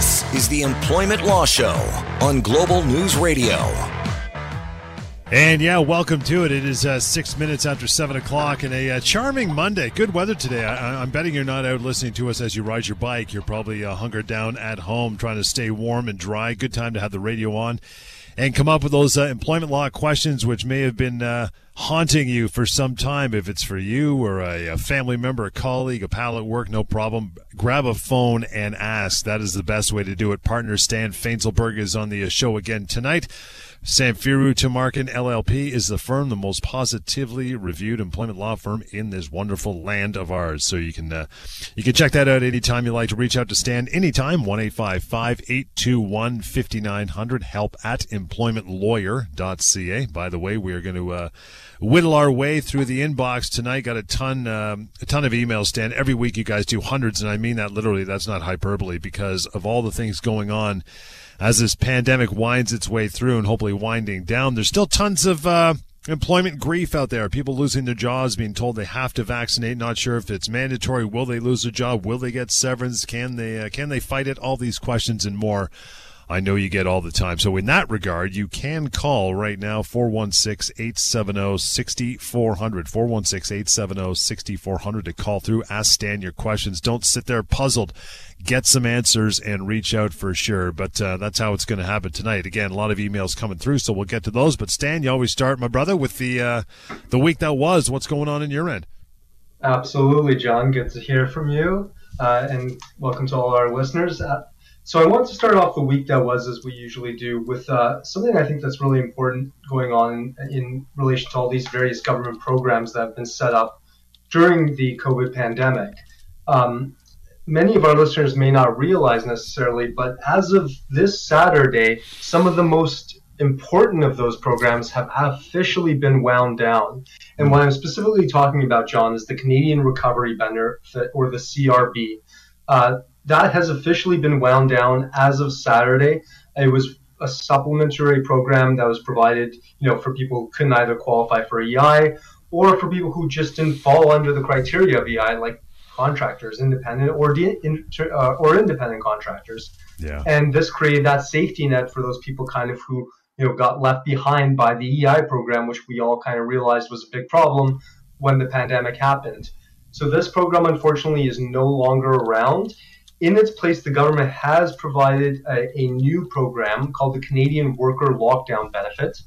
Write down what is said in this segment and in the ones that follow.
This is the Employment Law Show on Global News Radio. And yeah, welcome to it. It is uh, six minutes after seven o'clock and a uh, charming Monday. Good weather today. I, am betting you're not out listening to us as you ride your bike. You're probably uh, hunkered down at home trying to stay warm and dry. Good time to have the radio on and come up with those uh, employment law questions, which may have been uh, haunting you for some time. If it's for you or a, a, family member, a colleague, a pal at work, no problem. Grab a phone and ask. That is the best way to do it. Partner Stan Fainzilberg is on the uh, show again tonight. Samfiru Tumarkin LLP is the firm, the most positively reviewed employment law firm in this wonderful land of ours. So you can uh, you can check that out anytime you like to reach out to Stan anytime, 1-855-821-5900, help at employmentlawyer.ca. By the way, we are going to uh, whittle our way through the inbox tonight. Got a ton um, a ton of emails, Stan. Every week you guys do hundreds, and I mean that literally. That's not hyperbole because of all the things going on as this pandemic winds its way through and hopefully winding down. There's still tons of uh, employment grief out there. People losing their jobs, being told they have to vaccinate, not sure if it's mandatory. Will they lose their job? Will they get severance? Can they uh, can they fight it? All these questions and more I know you get all the time. So in that regard, you can call right now 416-870-6400. 416-870-6400 to call through, ask Stan your questions. Don't sit there puzzled. Get some answers and reach out for sure. But uh, that's how it's going to happen tonight. Again, a lot of emails coming through, so we'll get to those. But Stan, you always start, my brother, with the uh, the week that was. What's going on in your end? Absolutely, John. Good to hear from you. Uh, and welcome to all our listeners. Uh, so I want to start off the week that was, as we usually do, with uh, something I think that's really important going on in, in, relation to all these various government programs that have been set up during the COVID pandemic. Um, many of our listeners may not realize necessarily, but as of this Saturday, some of the most important of those programs have officially been wound down. And what I'm specifically talking about, John, is the Canadian Recovery Benefit, or the CRB. Uh, that has officially been wound down as of Saturday. It was a supplementary program that was provided, you know, for people who couldn't either qualify for EI or for people who just didn't fall under the criteria of EI, like contractors, independent or de- uh, or independent contractors. Yeah. And this created that safety net for those people, kind of who you know got left behind by the EI program, which we all kind of realized was a big problem when the pandemic happened. So this program, unfortunately, is no longer around. In its place, the government has provided a, a new program called the Canadian Worker Lockdown Benefit.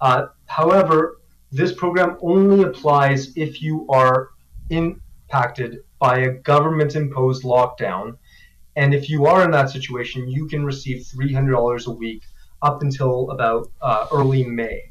Uh, however, this program only applies if you are impacted by a government imposed lockdown. And if you are in that situation, you can receive $300 a week up until about uh, early May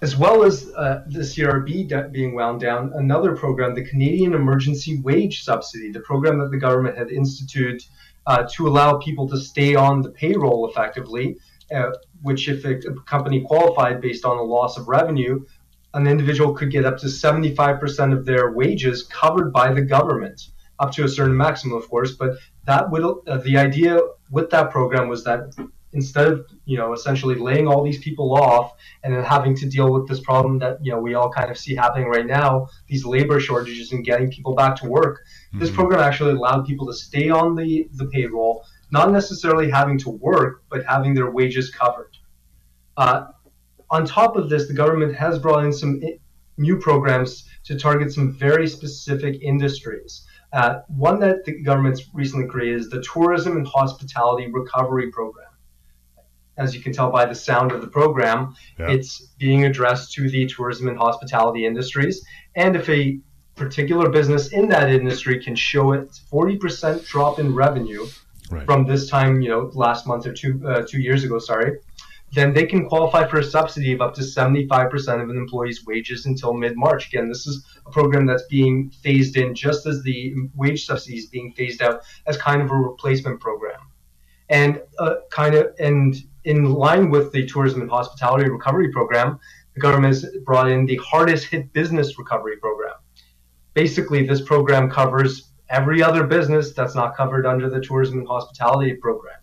as well as uh, the CRB being wound down, another program, the Canadian Emergency Wage Subsidy, the program that the government had instituted uh, to allow people to stay on the payroll effectively, uh, which if a company qualified based on a loss of revenue, an individual could get up to 75% of their wages covered by the government, up to a certain maximum, of course. But that would uh, the idea with that program was that instead of you know essentially laying all these people off and then having to deal with this problem that you know we all kind of see happening right now these labor shortages and getting people back to work mm-hmm. this program actually allowed people to stay on the the payroll not necessarily having to work but having their wages covered. Uh, on top of this the government has brought in some new programs to target some very specific industries. Uh, one that the government's recently created is the tourism and hospitality recovery program as you can tell by the sound of the program, yeah. it's being addressed to the tourism and hospitality industries. And if a particular business in that industry can show it 40% drop in revenue right. from this time, you know, last month or two uh, two years ago, sorry, then they can qualify for a subsidy of up to 75% of an employee's wages until mid-March. Again, this is a program that's being phased in just as the wage subsidy is being phased out as kind of a replacement program. And uh, kind of and in line with the tourism and hospitality recovery program, the government has brought in the hardest hit business recovery program. Basically, this program covers every other business that's not covered under the tourism and hospitality program.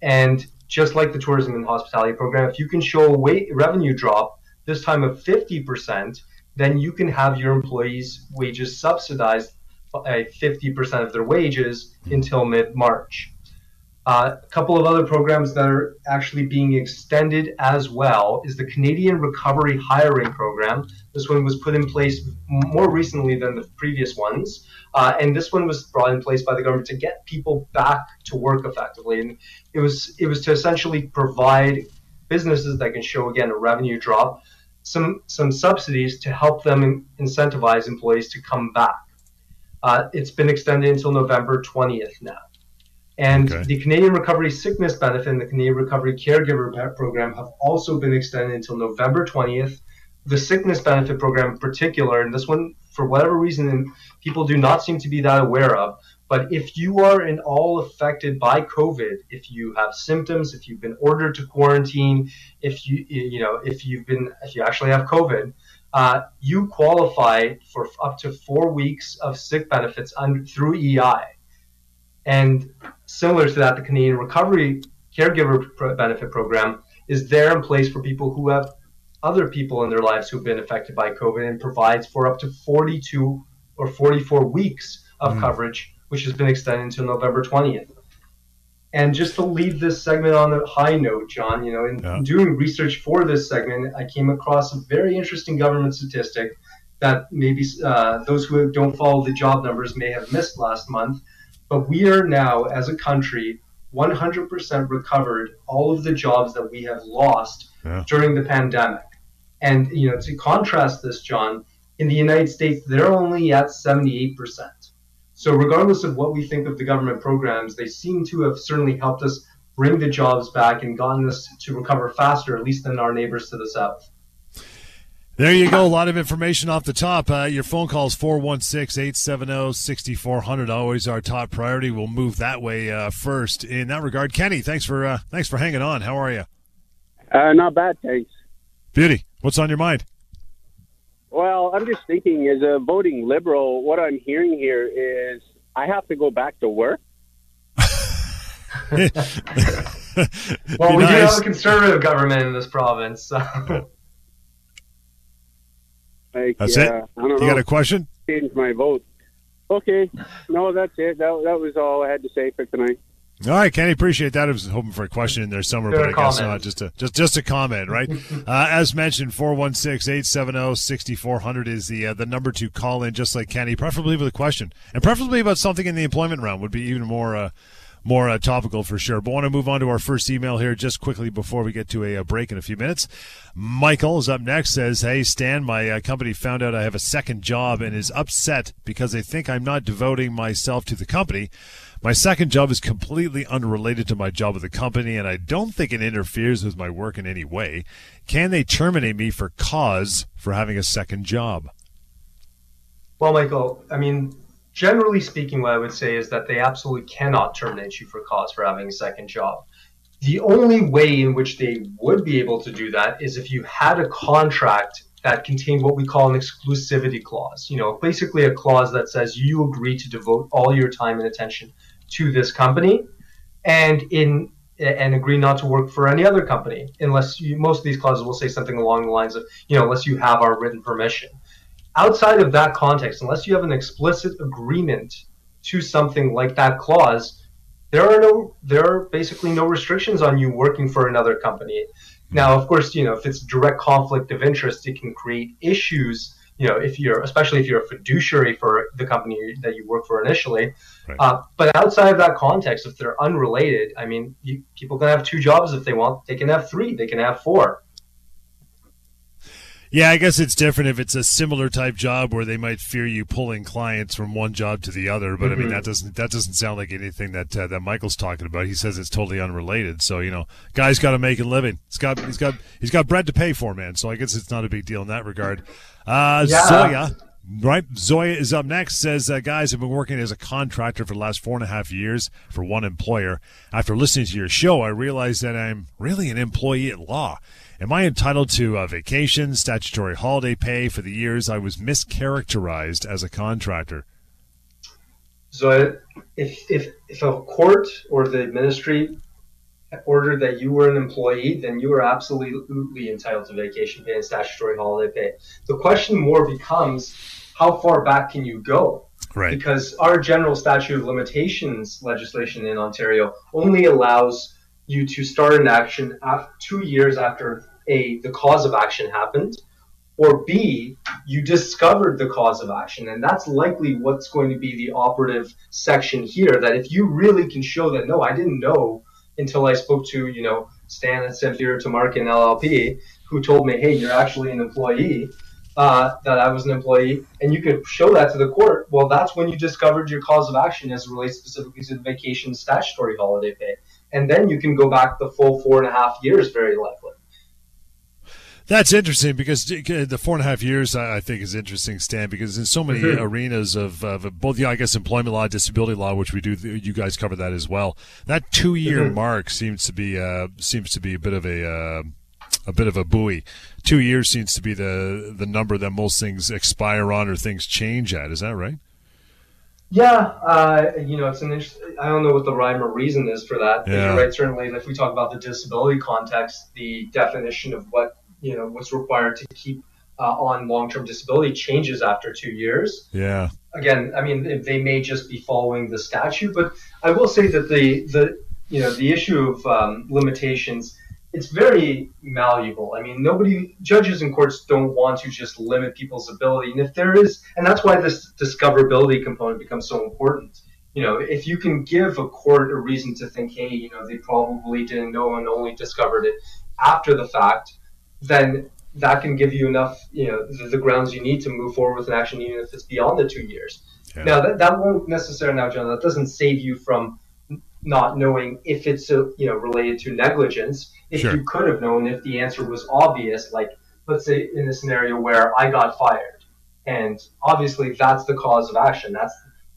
And just like the tourism and hospitality program, if you can show a revenue drop, this time of 50%, then you can have your employees' wages subsidized by 50% of their wages until mid March. Uh, a couple of other programs that are actually being extended as well is the Canadian Recovery Hiring Program. This one was put in place more recently than the previous ones. Uh, and this one was brought in place by the government to get people back to work effectively. And it was it was to essentially provide businesses that can show again a revenue drop some some subsidies to help them incentivize employees to come back. Uh, it's been extended until November 20th now. And okay. the Canadian Recovery Sickness Benefit and the Canadian Recovery Caregiver Program have also been extended until November 20th. The sickness benefit program in particular, and this one, for whatever reason, people do not seem to be that aware of. But if you are in all affected by COVID, if you have symptoms, if you've been ordered to quarantine, if you you know if you've been if you actually have COVID, uh, you qualify for up to four weeks of sick benefits under, through EI. And similar to that, the Canadian Recovery Caregiver Benefit Program is there in place for people who have other people in their lives who've been affected by COVID and provides for up to 42 or 44 weeks of mm. coverage, which has been extended until November 20th. And just to leave this segment on a high note, John, you know, in yeah. doing research for this segment, I came across a very interesting government statistic that maybe uh, those who don't follow the job numbers may have missed last month. But we are now, as a country, 100% recovered all of the jobs that we have lost yeah. during the pandemic. And you know, to contrast this, John, in the United States, they're only at 78%. So regardless of what we think of the government programs, they seem to have certainly helped us bring the jobs back and gotten us to recover faster, at least than our neighbors to the south. There you go. A lot of information off the top. Uh, your phone calls 416 870 6400. Always our top priority. We'll move that way uh, first. In that regard, Kenny, thanks for uh, thanks for hanging on. How are you? Uh, not bad, thanks. Beauty. What's on your mind? Well, I'm just thinking, as a voting liberal, what I'm hearing here is I have to go back to work. well, we nice. do have a conservative government in this province. So. Like, that's it. you know. got a question? Change my vote. Okay, no, that's it. That, that was all I had to say for tonight. All right, Kenny, appreciate that. I was hoping for a question in there somewhere, but I guess not. Just a just just a comment, right? uh, as mentioned, 416-870-6400 is the uh, the number to call in, just like Kenny, preferably with a question, and preferably about something in the employment realm would be even more uh, more uh, topical for sure. But I want to move on to our first email here just quickly before we get to a, a break in a few minutes. Michael is up next. Says, "Hey Stan, my uh, company found out I have a second job and is upset because they think I'm not devoting myself to the company." My second job is completely unrelated to my job with the company, and I don't think it interferes with my work in any way. Can they terminate me for cause for having a second job? Well, Michael, I mean, generally speaking, what I would say is that they absolutely cannot terminate you for cause for having a second job. The only way in which they would be able to do that is if you had a contract that contained what we call an exclusivity clause. You know, basically a clause that says you agree to devote all your time and attention to this company, and in and agree not to work for any other company unless you, most of these clauses will say something along the lines of you know unless you have our written permission outside of that context, unless you have an explicit agreement to something like that clause, there are no there are basically no restrictions on you working for another company. Now, of course, you know if it's direct conflict of interest, it can create issues. You know, if you're especially if you're a fiduciary for the company that you work for initially. Right. Uh, but outside of that context, if they're unrelated, I mean, you, people can have two jobs if they want. They can have three. They can have four. Yeah, I guess it's different if it's a similar type job where they might fear you pulling clients from one job to the other. But mm-hmm. I mean, mm-hmm. that doesn't that doesn't sound like anything that uh, that Michael's talking about. He says it's totally unrelated. So you know, guy's got to make a living. He's got he's got he's got bread to pay for, man. So I guess it's not a big deal in that regard. Uh, yeah. Zoya. Right, Zoya is up next. Says, uh, guys, I've been working as a contractor for the last four and a half years for one employer. After listening to your show, I realized that I'm really an employee at law. Am I entitled to a vacation, statutory holiday pay for the years I was mischaracterized as a contractor? So, if, if, if a court or the ministry ordered that you were an employee, then you are absolutely entitled to vacation pay and statutory holiday pay. The question more becomes how far back can you go? Right. Because our general statute of limitations legislation in Ontario only allows you to start an action two years after a the cause of action happened, or B, you discovered the cause of action, and that's likely what's going to be the operative section here. That if you really can show that no, I didn't know until I spoke to you know Stan at Samfiru Tumarkin LLP, who told me, hey, you're actually an employee. Uh, that I was an employee, and you could show that to the court. Well, that's when you discovered your cause of action as relates specifically to the vacation statutory holiday pay, and then you can go back the full four and a half years, very likely. That's interesting because the four and a half years I think is interesting, Stan, because in so many mm-hmm. arenas of, of, both, yeah, I guess employment law, disability law, which we do, you guys cover that as well. That two year mm-hmm. mark seems to be uh, seems to be a bit of a uh, a bit of a buoy. Two years seems to be the the number that most things expire on or things change at. Is that right? Yeah, uh, you know, it's an interesting. I don't know what the rhyme or reason is for that. Yeah. You're right. Certainly, if we talk about the disability context, the definition of what you know what's required to keep uh, on long-term disability changes after two years. Yeah. Again, I mean, they may just be following the statute, but I will say that the the you know the issue of um, limitations it's very malleable. I mean, nobody judges and courts don't want to just limit people's ability, and if there is, and that's why this discoverability component becomes so important. You know, if you can give a court a reason to think, hey, you know, they probably didn't know and only discovered it after the fact, then that can give you enough, you know, the, the, grounds you need to move forward with an action, even if it's beyond the two years. Yeah. Now, that, that won't necessarily, now, John, that doesn't save you from not knowing if it's, a, uh, you know, related to negligence. If sure. you could have known, if the answer was obvious, like, let's say in a scenario where I got fired, and obviously that's the cause of action. That's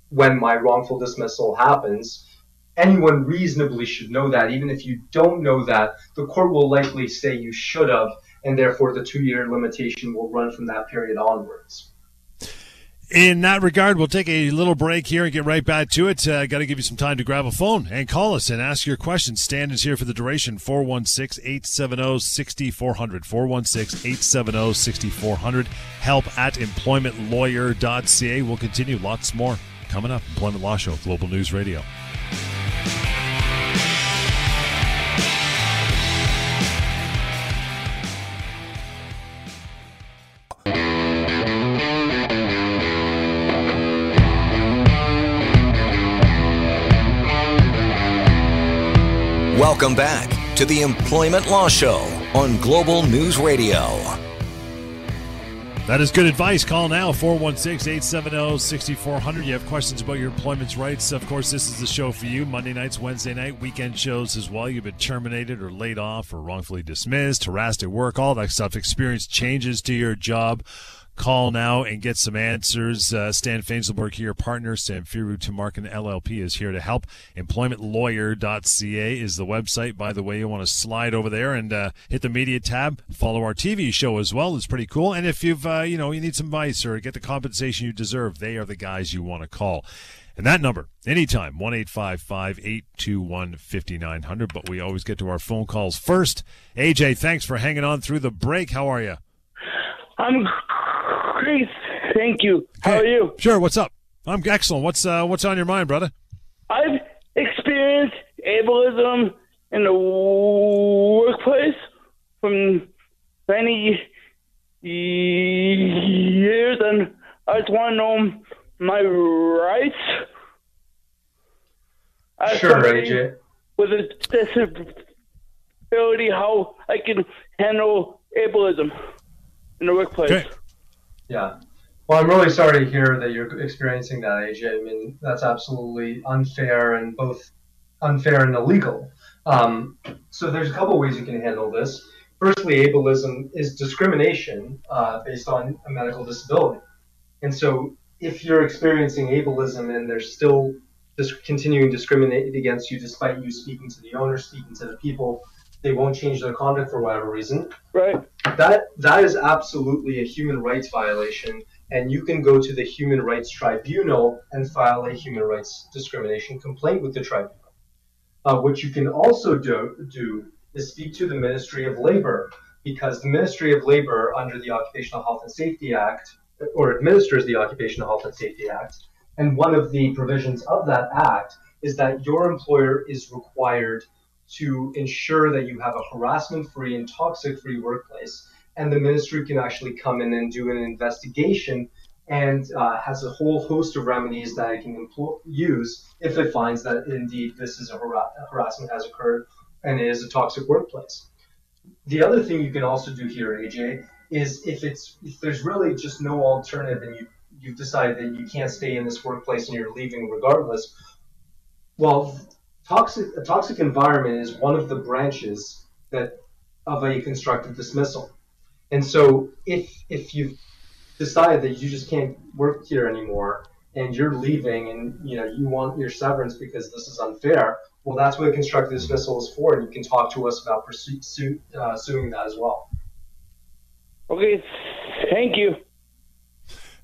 when my wrongful dismissal happens anyone reasonably should know that. Even if you don't know that, the court will likely say you should have and therefore the two year limitation will run from that period onwards. In that regard, we'll take a little break here and get right back to it. Uh, Got to give you some time to grab a phone and call us and ask your questions. Stan is here for the duration 416 870 6400. 416 870 6400. Help at employmentlawyer.ca. We'll continue. Lots more coming up. Employment Law Show, Global News Radio. Welcome back to the Employment Law Show on Global News Radio. That is good advice. Call now 416 870 6400. You have questions about your employment rights. Of course, this is the show for you. Monday nights, Wednesday night, weekend shows as well. You've been terminated or laid off or wrongfully dismissed, harassed at work, all that stuff. Experience changes to your job Call now and get some answers. Uh, Stan Fainzilberg here, partner. Samfiru Tumarkin LLP is here to help. Employmentlawyer.ca is the website. By the way, you want to slide over there and uh, hit the media tab. Follow our TV show as well. It's pretty cool. And if you've, uh, you know, you need some advice or get the compensation you deserve, they are the guys you want to call. And that number, anytime, 1 821 5900. But we always get to our phone calls first. AJ, thanks for hanging on through the break. How are you? I'm great. Thank you. How hey, are you? Sure. What's up? I'm excellent. What's uh, what's on your mind, brother? I've experienced ableism in the workplace from many years, and I just want to know my rights. As sure, AJ. With a disability, how I can handle ableism in the workplace. Okay. Yeah. Well, I'm really sorry to hear that you're experiencing that, AJ. I mean, that's absolutely unfair and both unfair and illegal. Um, so there's a couple ways you can handle this. Firstly, ableism is discrimination uh, based on a medical disability. And so if you're experiencing ableism and they're still dis- continuing to discriminate against you despite you speaking to the owner, speaking to the people, they won't change their conduct for whatever reason. Right. That that is absolutely a human rights violation, and you can go to the Human Rights Tribunal and file a human rights discrimination complaint with the tribunal. Uh, what you can also do, do is speak to the Ministry of Labor, because the Ministry of Labor, under the Occupational Health and Safety Act, or administers the Occupational Health and Safety Act, And one of the provisions of that act is that your employer is required to ensure that you have a harassment free and toxic free workplace. And the ministry can actually come in and do an investigation and uh, has a whole host of remedies that it can employ- use if it finds that indeed this is a har- harassment has occurred and it is a toxic workplace. The other thing you can also do here, AJ, is if it's if there's really just no alternative and you you've decided that you can't stay in this workplace and you're leaving regardless. Well, toxic a toxic environment is one of the branches that of a constructive dismissal. And so if if you've decide that you just can't work here anymore and you're leaving and you know you want your severance because this is unfair well that's what a constructive dismissal is for and you can talk to us about pursue, sue, uh, suing that as well Okay, thank you.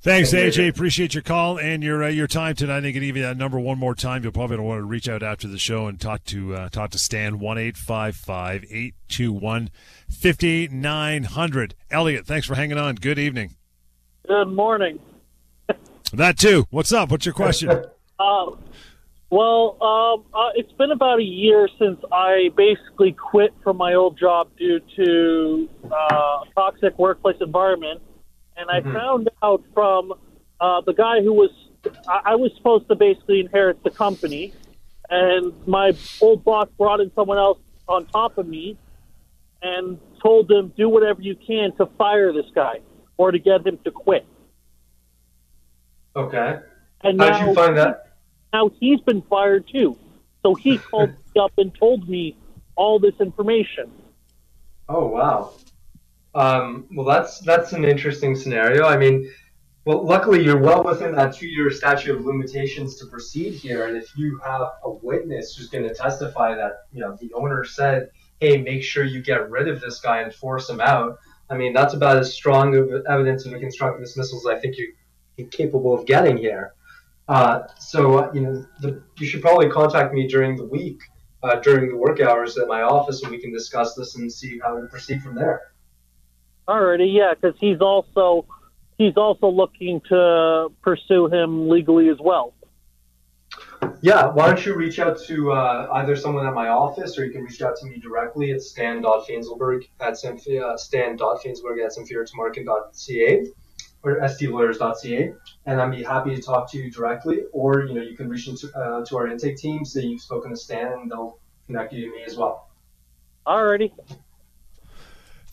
Thanks, AJ. Appreciate your call and your uh, your time tonight. I can give you that number one more time. You'll probably want to reach out after the show and talk to uh, talk to Stan one eight five five eight two one fifty nine hundred. Elliot, thanks for hanging on. Good evening. Good morning. That too. What's up? What's your question? Uh, well, um, uh, it's been about a year since I basically quit from my old job due to uh, toxic workplace environment, and I Mhm. found out from uh, the guy who was I, I was supposed to basically inherit the company, and my old boss brought in someone else on top of me, and told them do whatever you can to fire this guy or to get him to quit. okay And how now, did you find that now he's been fired too. So he called me up and told me all this information. oh wow um, well that's that's an interesting scenario. I mean well luckily you're well within that two-year statute of limitations to proceed here. And if you have a witness who's going to testify that you know the owner said hey make sure you get rid of this guy and force him out i mean that's about as strong of evidence of a constructive dismissal as i think you, you're capable of getting here. Uh, so you know the, you should probably contact me during the week uh, during the work hours at my office and we can discuss this and see how to proceed from there Alrighty, yeah, because he's also he's also looking to pursue him legally as well. Yeah, why don't you reach out to uh, either someone at my office or you can reach out to me directly at stan.fainzilberg at Symph- uh, stan.fainzilberg at samfirutumarkin.ca or stlawyers.ca and I'd be happy to talk to you directly or you know you can reach into uh, to our intake team say you've spoken to Stan and they'll connect you to me as well. Alrighty,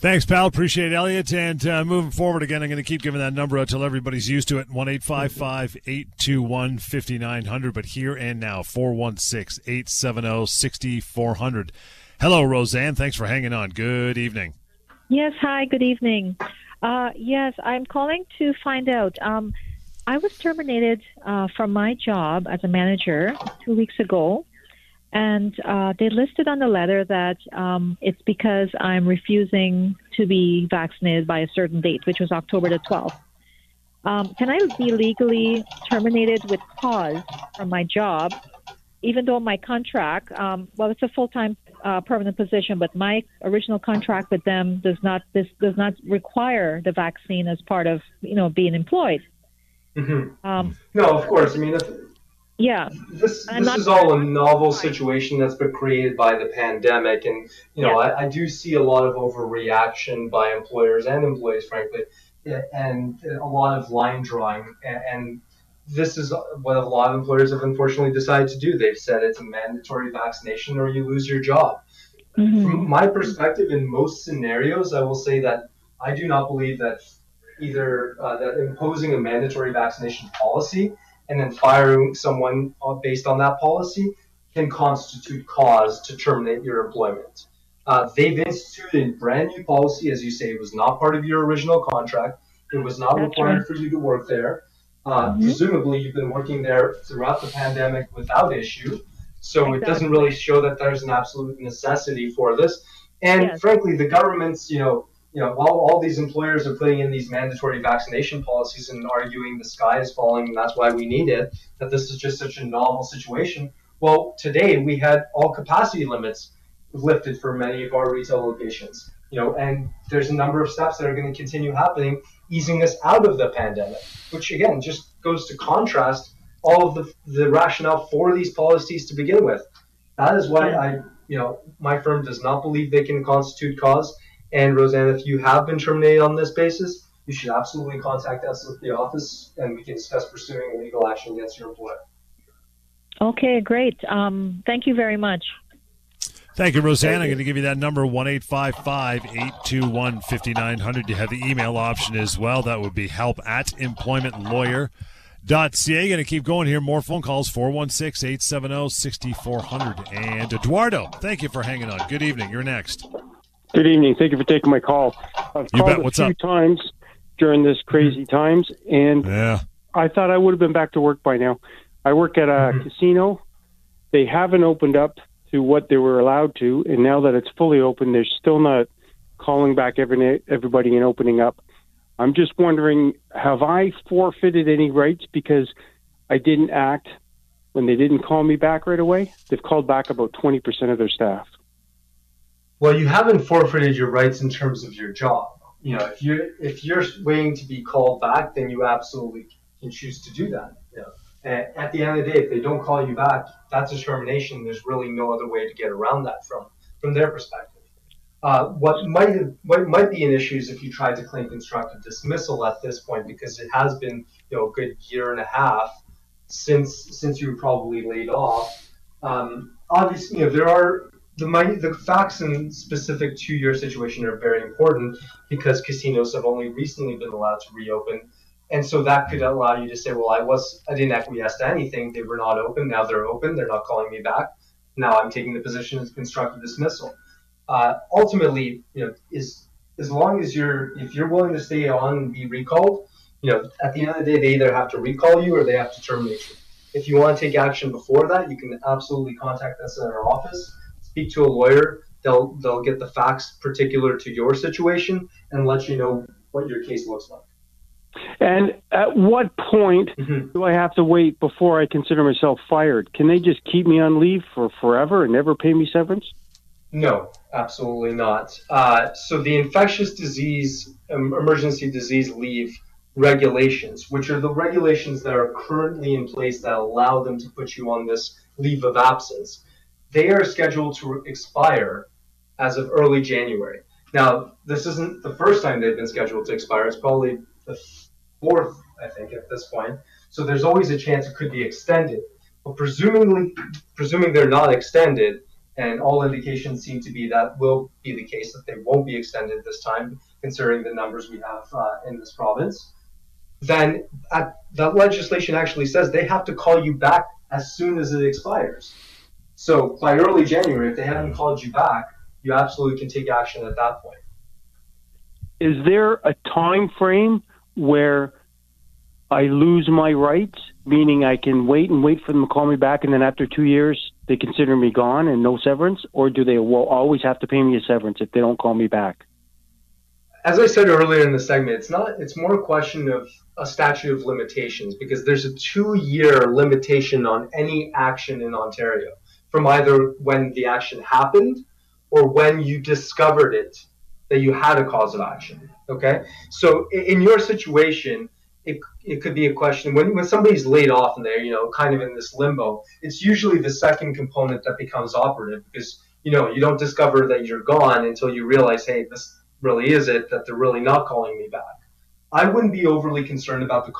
Thanks, pal. Appreciate it, Elliot. And uh, moving forward again, I'm going to keep giving that number out till everybody's used to it. One eight five five eight two one fifty nine hundred. But here and now, 416 870 6400. Hello, Roseanne. Thanks for hanging on. Good evening. Yes, hi, good evening. Uh, yes, I'm calling to find out. Um, I was terminated uh, from my job as a manager two weeks ago, and uh, they listed on the letter that um, it's because I'm refusing to be vaccinated by a certain date, which was October the 12th. Um, can I be legally terminated with cause from my job, even though my contract, um, well, it's a full-time uh, permanent position, but my original contract with them does not this does not require the vaccine as part of you know being employed. hmm Um, No, of course. I mean, yeah, this I'm this is all a novel situation that's been created by the pandemic, and you know I, I do see a lot of overreaction by employers and employees, frankly, and a lot of line drawing, and, and this is what a lot of employers have unfortunately decided to do. They've said it's a mandatory vaccination or you lose your job. Mhm. From my perspective, in most scenarios, I will say that I do not believe that either uh, that imposing a mandatory vaccination policy and then firing someone uh, based on that policy can constitute cause to terminate your employment. Uh, they've instituted a brand new policy, as you say, it was not part of your original contract. It was not That's required right. for you to work there. Uh, Mhm. Presumably, you've been working there throughout the pandemic without issue. So it doesn't really show that there's an absolute necessity for this. And Yes. frankly, the government's, you know, you know, while all these employers are putting in these mandatory vaccination policies and arguing the sky is falling and that's why we need it, that this is just such a novel situation. Well, today we had all capacity limits lifted for many of our retail locations. You know, and there's a number of steps that are going to continue happening, easing us out of the pandemic, which again just goes to contrast all of the, the rationale for these policies to begin with. That is why I, you know, my firm does not believe they can constitute cause. And Roseanne, if you have been terminated on this basis, you should absolutely contact us at the office and we can discuss pursuing legal action against your employer. Okay, great. Um, thank you very much. Thank you, Roseanne. I'm going to give you that number, 1 821 5900. You have the email option as well. That would be help at employmentlawyer.ca. Going to keep going here. More phone calls, 416 870 6400. And Eduardo, thank you for hanging on. Good evening. You're next. Good evening. Thank you for taking my call. I've You called bet. a What's few up? times during this crazy times, and Yeah. I thought I would have been back to work by now. I work at a Mm-hmm. casino. They haven't opened up to what they were allowed to, and now that it's fully open, they're still not calling back every, everybody and opening up. I'm just wondering, have I forfeited any rights because I didn't act when they didn't call me back right away? They've called back about 20% of their staff. Well, you haven't forfeited your rights in terms of your job. You know, if you're if you're waiting to be called back, then you absolutely can choose to do that. Know, and at the end of the day, if they don't call you back, that's a termination. There's really no other way to get around that from from their perspective. Uh, what might have, what might be an issue is if you tried to claim constructive dismissal at this point, because it has been you know a good year and a half since since you were probably laid off. Um, obviously, you know, there are the the facts and specific to your situation are very important because casinos have only recently been allowed to reopen, and so that could allow you to say, well, I was I didn't acquiesce to anything. They were not open. Now they're open. They're not calling me back. Now I'm taking the position of constructive dismissal. Uh, ultimately, you know, is as long as you're if you're willing to stay on and be recalled, you know, at the end of the day, they either have to recall you or they have to terminate you. If you want to take action before that, you can absolutely contact us in our office, speak to a lawyer. They'll they'll get the facts particular to your situation and let you know what your case looks like. And at what point Mhm. do I have to wait before I consider myself fired? Can they just keep me on leave for forever and never pay me severance? No, absolutely not. Uh, so the infectious disease um, emergency disease leave regulations, which are the regulations that are currently in place that allow them to put you on this leave of absence, they are scheduled to expire as of early January. Now, this isn't the first time they've been scheduled to expire. It's probably the fourth, I think, at this point. So there's always a chance it could be extended. But presumably, presuming they're not extended, and all indications seem to be that will be the case that they won't be extended this time, considering the numbers we have uh, in this province. Then at, that legislation actually says they have to call you back as soon as it expires. So by early January, if they haven't called you back, you absolutely can take action at that point. Is there a time frame where I lose my rights, meaning I can wait and wait for them to call me back, and then after two years they consider me gone and no severance, or do they will always have to pay me a severance if they don't call me back? as I said earlier in the segment, it's not. It's more a question of a statute of limitations because there's a two-year limitation on any action in Ontario from either when the action happened or when you discovered it that you had a cause of action. Okay, so in your situation, it, it could be a question when when somebody's laid off and they're you know kind of in this limbo. It's usually the second component that becomes operative because you know you don't discover that you're gone until you realize, hey, this really is it that they're really not calling me back. I wouldn't be overly concerned about the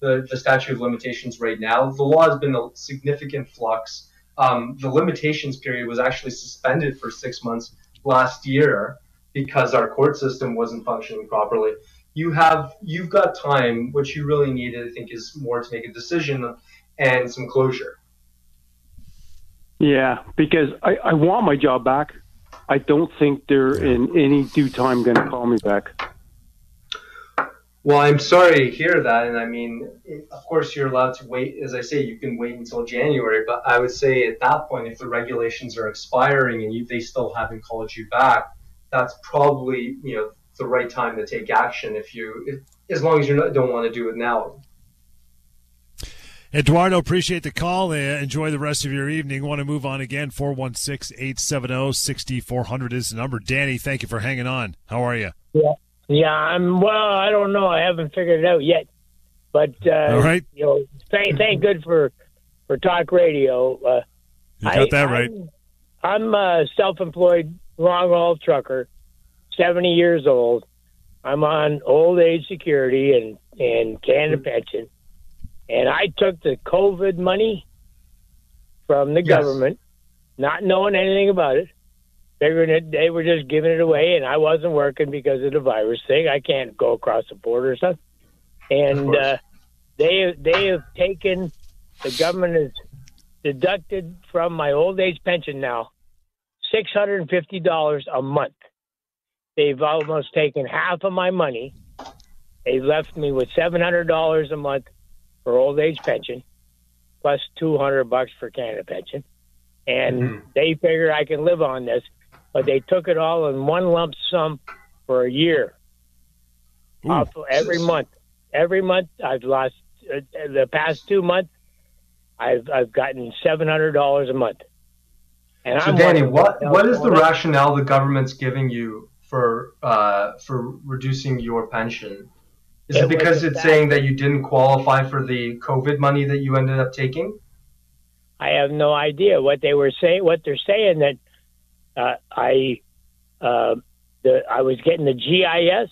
the, the statute of limitations right now. The law has been a significant flux. Um, the limitations period was actually suspended for six months last year because our court system wasn't functioning properly. You have you've got time. What you really need, I think, is more to make a decision and some closure. Yeah, because I, I want my job back. I don't think they're in any due time going to call me back. Well, I'm sorry to hear that, and I mean, of course, you're allowed to wait. As I say, you can wait until January, but I would say at that point, if the regulations are expiring and you, they still haven't called you back, that's probably you know the right time to take action. If you, if, as long as you don't want to do it now. Eduardo, appreciate the call. Uh, enjoy the rest of your evening. Want to move on again? 416 870 6400 is the number. Danny, thank you for hanging on. How are you? Yeah, I'm well. I don't know. I haven't figured it out yet. But uh, All right. you know, thank thank good for for talk radio. Uh, You got that right. I'm, I'm a self-employed long haul trucker, 70 years old. I'm on old age security and and Canada pension, and I took the COVID money from the Yes. government, not knowing anything about it. Figuring that they were just giving it away, and I wasn't working because of the virus thing. I can't go across the border or something. And uh, they they have taken the government has deducted from my old age pension now six hundred and fifty dollars a month. They've almost taken half of my money. They've left me with seven hundred dollars a month for old age pension, plus two hundred bucks for Canada pension, and Mhm. they figure I can live on this, but they took it all in one lump sum for a year, Ooh. every month. Every month I've lost uh, the past two months. I've I've gotten seven hundred dollars a month. And So, I'm Danny, what what is the on. rationale the government's giving you for uh, for reducing your pension? Is It it because it's fact saying that you didn't qualify for the COVID money that you ended up taking? I have no idea what they were saying. What they're saying that uh, I uh, the I was getting the GIS.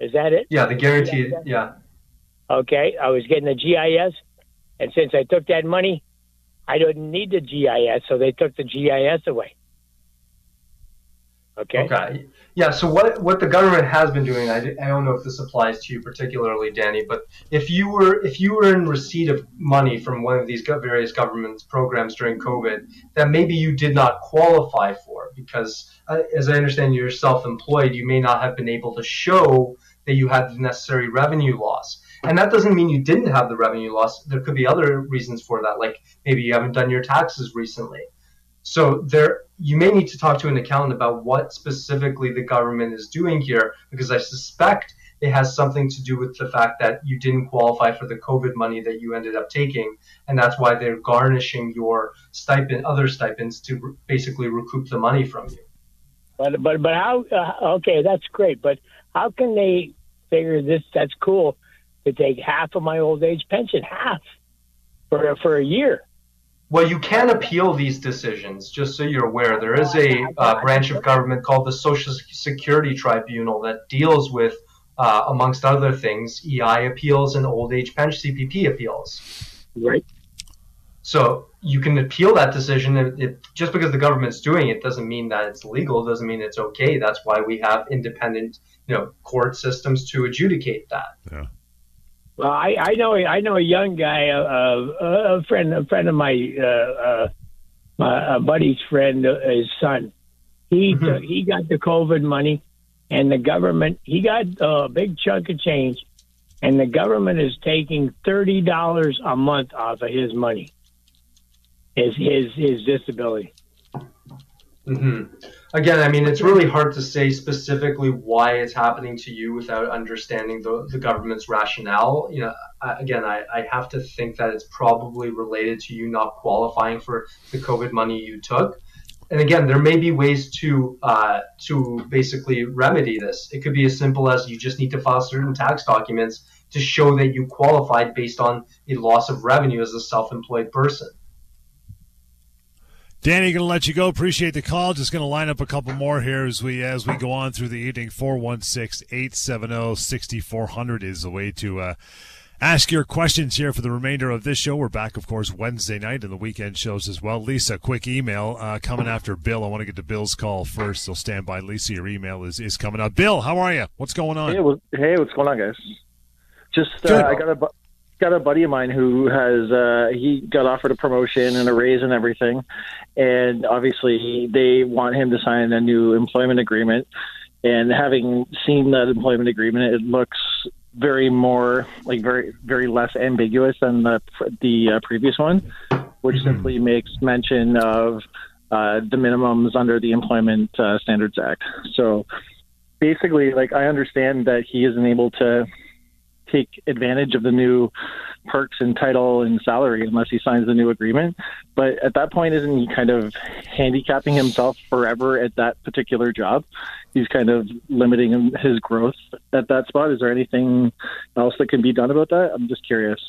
Is that it? Yeah, the guaranteed. Yeah. Okay, I was getting the GIS, and since I took that money, I didn't need the GIS, so they took the GIS away. Okay. Okay. Yeah. So what what the government has been doing, I, I don't know if this applies to you particularly, Danny, but if you were if you were in receipt of money from one of these various government programs during COVID that maybe you did not qualify for because, uh, as I understand, you're self-employed, you may not have been able to show that you had the necessary revenue loss. And that doesn't mean you didn't have the revenue loss. There could be other reasons for that, like maybe you haven't done your taxes recently. So there, you may need to talk to an accountant about what specifically the government is doing here, because I suspect it has something to do with the fact that you didn't qualify for the COVID money that you ended up taking, and that's why they're garnishing your stipend, other stipends, to re- basically recoup the money from you. But but but how? Uh, okay, that's great. But how can they figure this? That's cool to take half of my old age pension, half for for a year. Well, you can appeal these decisions, just so you're aware. There is a uh, branch of government called the Social Security Tribunal that deals with, uh, amongst other things, EI appeals and old age pension CPP appeals. Right. So you can appeal that decision. It, it, just because the government's doing it doesn't mean that it's legal. Doesn't mean it's okay. That's why we have independent, you know, court systems to adjudicate that. Well, I, I know I know a young guy, uh, uh, a friend, a friend of my uh, uh, my a buddy's friend, uh, his son. He Mhm. took, he got the COVID money, and the government he got a big chunk of change, and the government is taking thirty dollars a month off of his money. His his his disability. Hmm Again, I mean, it's really hard to say specifically why it's happening to you without understanding the, the government's rationale. You know, I, again, I, I have to think that it's probably related to you not qualifying for the COVID money you took. And again, there may be ways to uh, to basically remedy this. It could be as simple as you just need to file certain tax documents to show that you qualified based on a loss of revenue as a self-employed person. Danny, going to let you go. Appreciate the call. Just going to line up a couple more here as we as we go on through the evening. 416-870-6400 is the way to uh, ask your questions here for the remainder of this show. We're back, of course, Wednesday night and the weekend shows as well. Lisa, quick email uh, coming after Bill. I want to get to Bill's call first. So stand by. Lisa, your email is, is coming up. Bill, how are you? What's going on? Hey, well, hey, what's going on, guys? Just uh, I got a got a buddy of mine who has uh, he got offered a promotion and a raise and everything, and obviously they want him to sign a new employment agreement. And having seen that employment agreement, it looks very more like very very less ambiguous than the the uh, previous one, which simply makes mention of uh, the minimums under the Employment uh, Standards Act. So basically, like I understand that he isn't able to take advantage of the new perks and title and salary unless he signs the new agreement. But at that point, isn't he kind of handicapping himself forever at that particular job? He's kind of limiting his growth at that spot. Is there anything else that can be done about that? I'm just curious.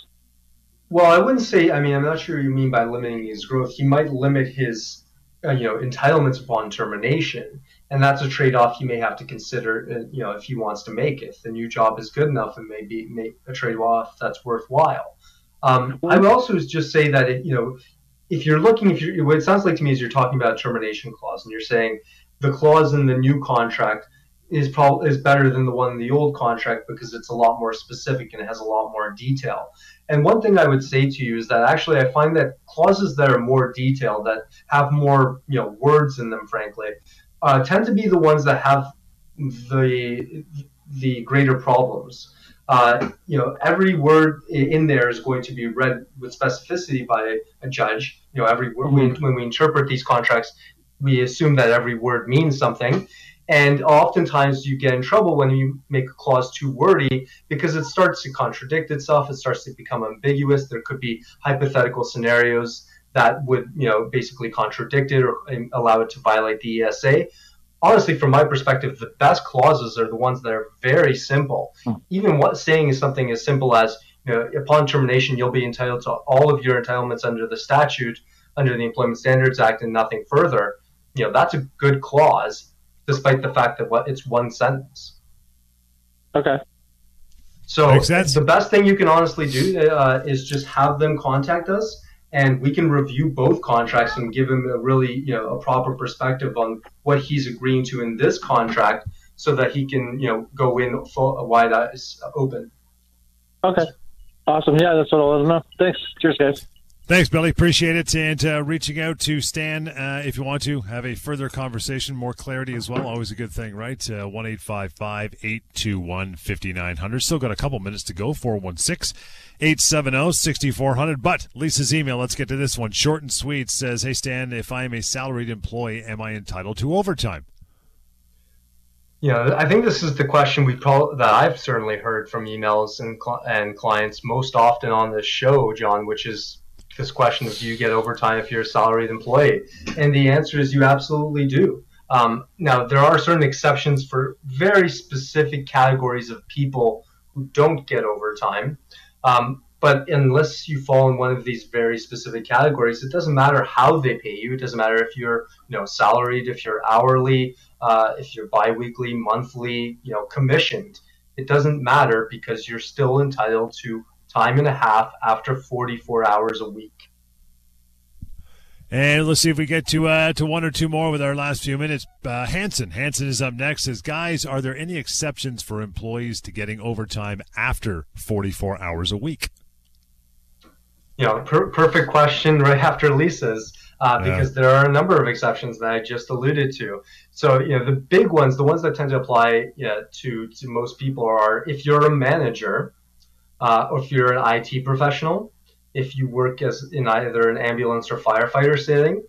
Well, I wouldn't say. I mean, I'm not sure you mean by limiting his growth. He might limit his, uh, you know, entitlements upon termination, and that's a trade-off he may have to consider. Uh, you know, if he wants to make it, the new job is good enough, and maybe make a trade-off that's worthwhile. Um, I would also just say that it, you know, if you're looking, if you what it sounds like to me is you're talking about a termination clause, and you're saying the clause in the new contract is probably is better than the one in the old contract because it's a lot more specific and it has a lot more detail. And one thing I would say to you is that actually I find that clauses that are more detailed, that have more you know words in them, frankly, uh, tend to be the ones that have the the greater problems. Uh, you know, every word in there is going to be read with specificity by a judge. You know, every word mm-hmm. when we interpret these contracts, we assume that every word means something. And oftentimes you get in trouble when you make a clause too wordy because it starts to contradict itself. It starts to become ambiguous. There could be hypothetical scenarios that would, you know, basically contradict it or allow it to violate the ESA. Honestly, from my perspective, the best clauses are the ones that are very simple. Hmm. Even what saying is something as simple as, you know, upon termination, you'll be entitled to all of your entitlements under the statute, under the Employment Standards Act, and nothing further. You know, that's a good clause despite the fact that what it's one sentence. Okay. So the best thing you can honestly do uh, is just have them contact us, and we can review both contracts and give him a really you know a proper perspective on what he's agreeing to in this contract, so that he can you know go in full wide that is open. Okay. Awesome. Yeah, that's what I want to know. Thanks. Cheers, guys. Thanks, Billy. Appreciate it. And uh, reaching out to Stan uh, if you want to have a further conversation, more clarity as well. Always a good thing, right? Uh, 1 821 5900. Still got a couple minutes to go. 416 870 6400. But Lisa's email, let's get to this one. Short and sweet says Hey, Stan, if I am a salaried employee, am I entitled to overtime? Yeah, I think this is the question we call that I've certainly heard from emails and cl- and clients most often on this show, John, which is this question of do you get overtime if you're a salaried employee? And the answer is you absolutely do. Um, now, there are certain exceptions for very specific categories of people who don't get overtime. Um, but unless you fall in one of these very specific categories, it doesn't matter how they pay you. It doesn't matter if you're, you know, salaried, if you're hourly, uh, if you're biweekly, monthly, you know, commissioned. It doesn't matter because you're still entitled to time and a half after 44 hours a week. And let's see if we get to uh, to one or two more with our last few minutes. Uh, Hanson, Hanson is up next. Says, guys, are there any exceptions for employees to getting overtime after 44 hours a week? You know, per- perfect question right after Lisa's. Uh, because yeah. there are a number of exceptions that I just alluded to. So, you know, the big ones, the ones that tend to apply yeah, to to most people are if you're a manager, uh, or if you're an IT professional, if you work as in either an ambulance or firefighter setting,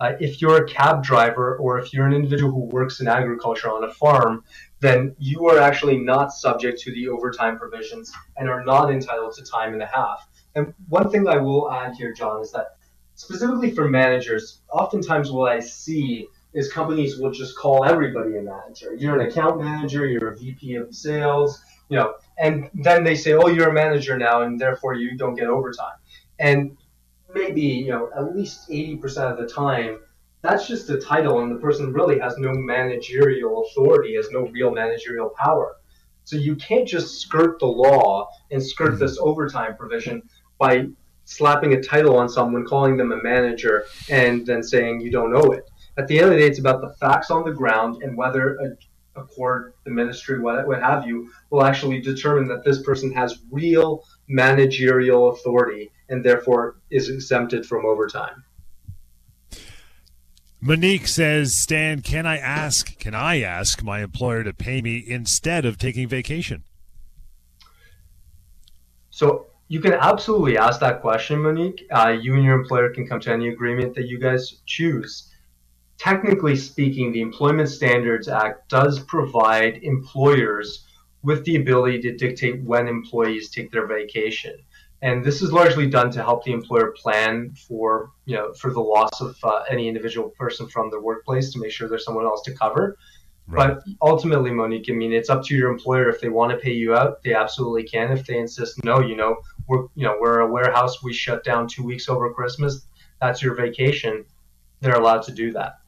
uh, if you're a cab driver or if you're an individual who works in agriculture on a farm, then you are actually not subject to the overtime provisions and are not entitled to time and a half. And one thing I will add here, John, is that specifically for managers, oftentimes what I see is companies will just call everybody a manager. You're an account manager, you're a VP of sales, you know, and then they say, "Oh, you're a manager now, and therefore you don't get overtime." And maybe you know at least 80% of the time, that's just a title, and the person really has no managerial authority, has no real managerial power. So you can't just skirt the law and skirt mm-hmm. this overtime provision by slapping a title on someone, calling them a manager, and then saying you don't know it. At the end of the day, it's about the facts on the ground and whether a a court, the ministry, what, what have you, will actually determine that this person has real managerial authority and therefore is exempted from overtime. Monique says, Stan, can I ask, can I ask my employer to pay me instead of taking vacation? So you can absolutely ask that question, Monique. Uh, you and your employer can come to any agreement that you guys choose technically speaking, the Employment Standards Act does provide employers with the ability to dictate when employees take their vacation. And this is largely done to help the employer plan for, you know, for the loss of uh, any individual person from their workplace to make sure there's someone else to cover. Right. But ultimately, Monique, I mean, it's up to your employer. If they want to pay you out, they absolutely can. If they insist, no, you know, we're, you know, we're a warehouse. We shut down two weeks over Christmas. That's your vacation. They're allowed to do that.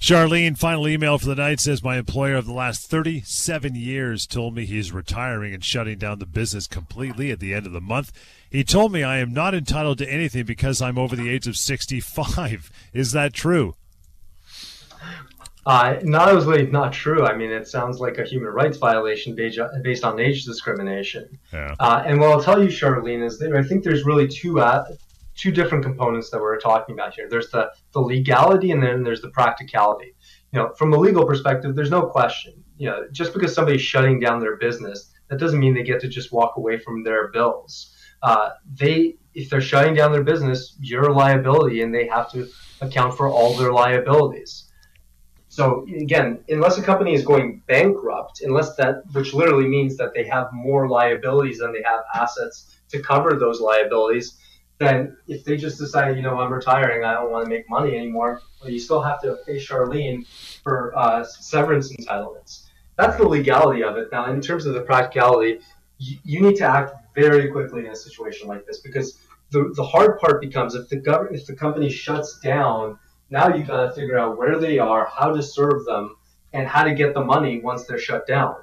Charlene, final email for the night says my employer of the last 37 years told me he's retiring and shutting down the business completely at the end of the month. He told me I am not entitled to anything because I'm over the age of 65. Is that true? Uh, not only not true. I mean, it sounds like a human rights violation based on age discrimination. Yeah. Uh, and what I'll tell you, Charlene, is that I think there's really two uh, two different components that we're talking about here. There's the the legality, and then there's the practicality. You know, from a legal perspective, there's no question. You know, just because somebody's shutting down their business, that doesn't mean they get to just walk away from their bills. Uh, they, if they're shutting down their business, you're a liability, and they have to account for all their liabilities. So again, unless a company is going bankrupt, unless that, which literally means that they have more liabilities than they have assets to cover those liabilities, then if they just decide, you know, I'm retiring, I don't want to make money anymore, well, you still have to pay Charlene for uh, severance entitlements. That's the legality of it. Now, in terms of the practicality, you, you need to act very quickly in a situation like this because the, the hard part becomes if the government, if the company shuts down now you got to figure out where they are, how to serve them, and how to get the money once they're shut down.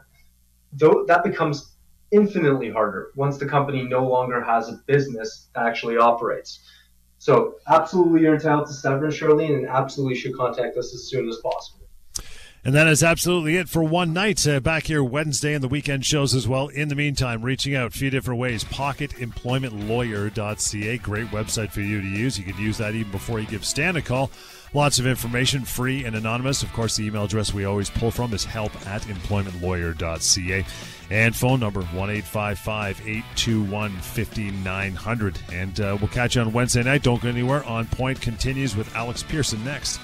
Though that becomes infinitely harder once the company no longer has a business that actually operates. So absolutely you're entitled to severance, Charlene, and absolutely should contact us as soon as possible. And that is absolutely it for one night. Uh, back here Wednesday and the weekend shows as well. In the meantime, reaching out a few different ways. PocketEmploymentLawyer.ca, great website for you to use. You could use that even before you give Stan a call. Lots of information, free and anonymous. Of course, the email address we always pull from is help at employmentlawyer.ca. And phone number 1 821 5900. And uh, we'll catch you on Wednesday night. Don't go anywhere. On Point continues with Alex Pierson next.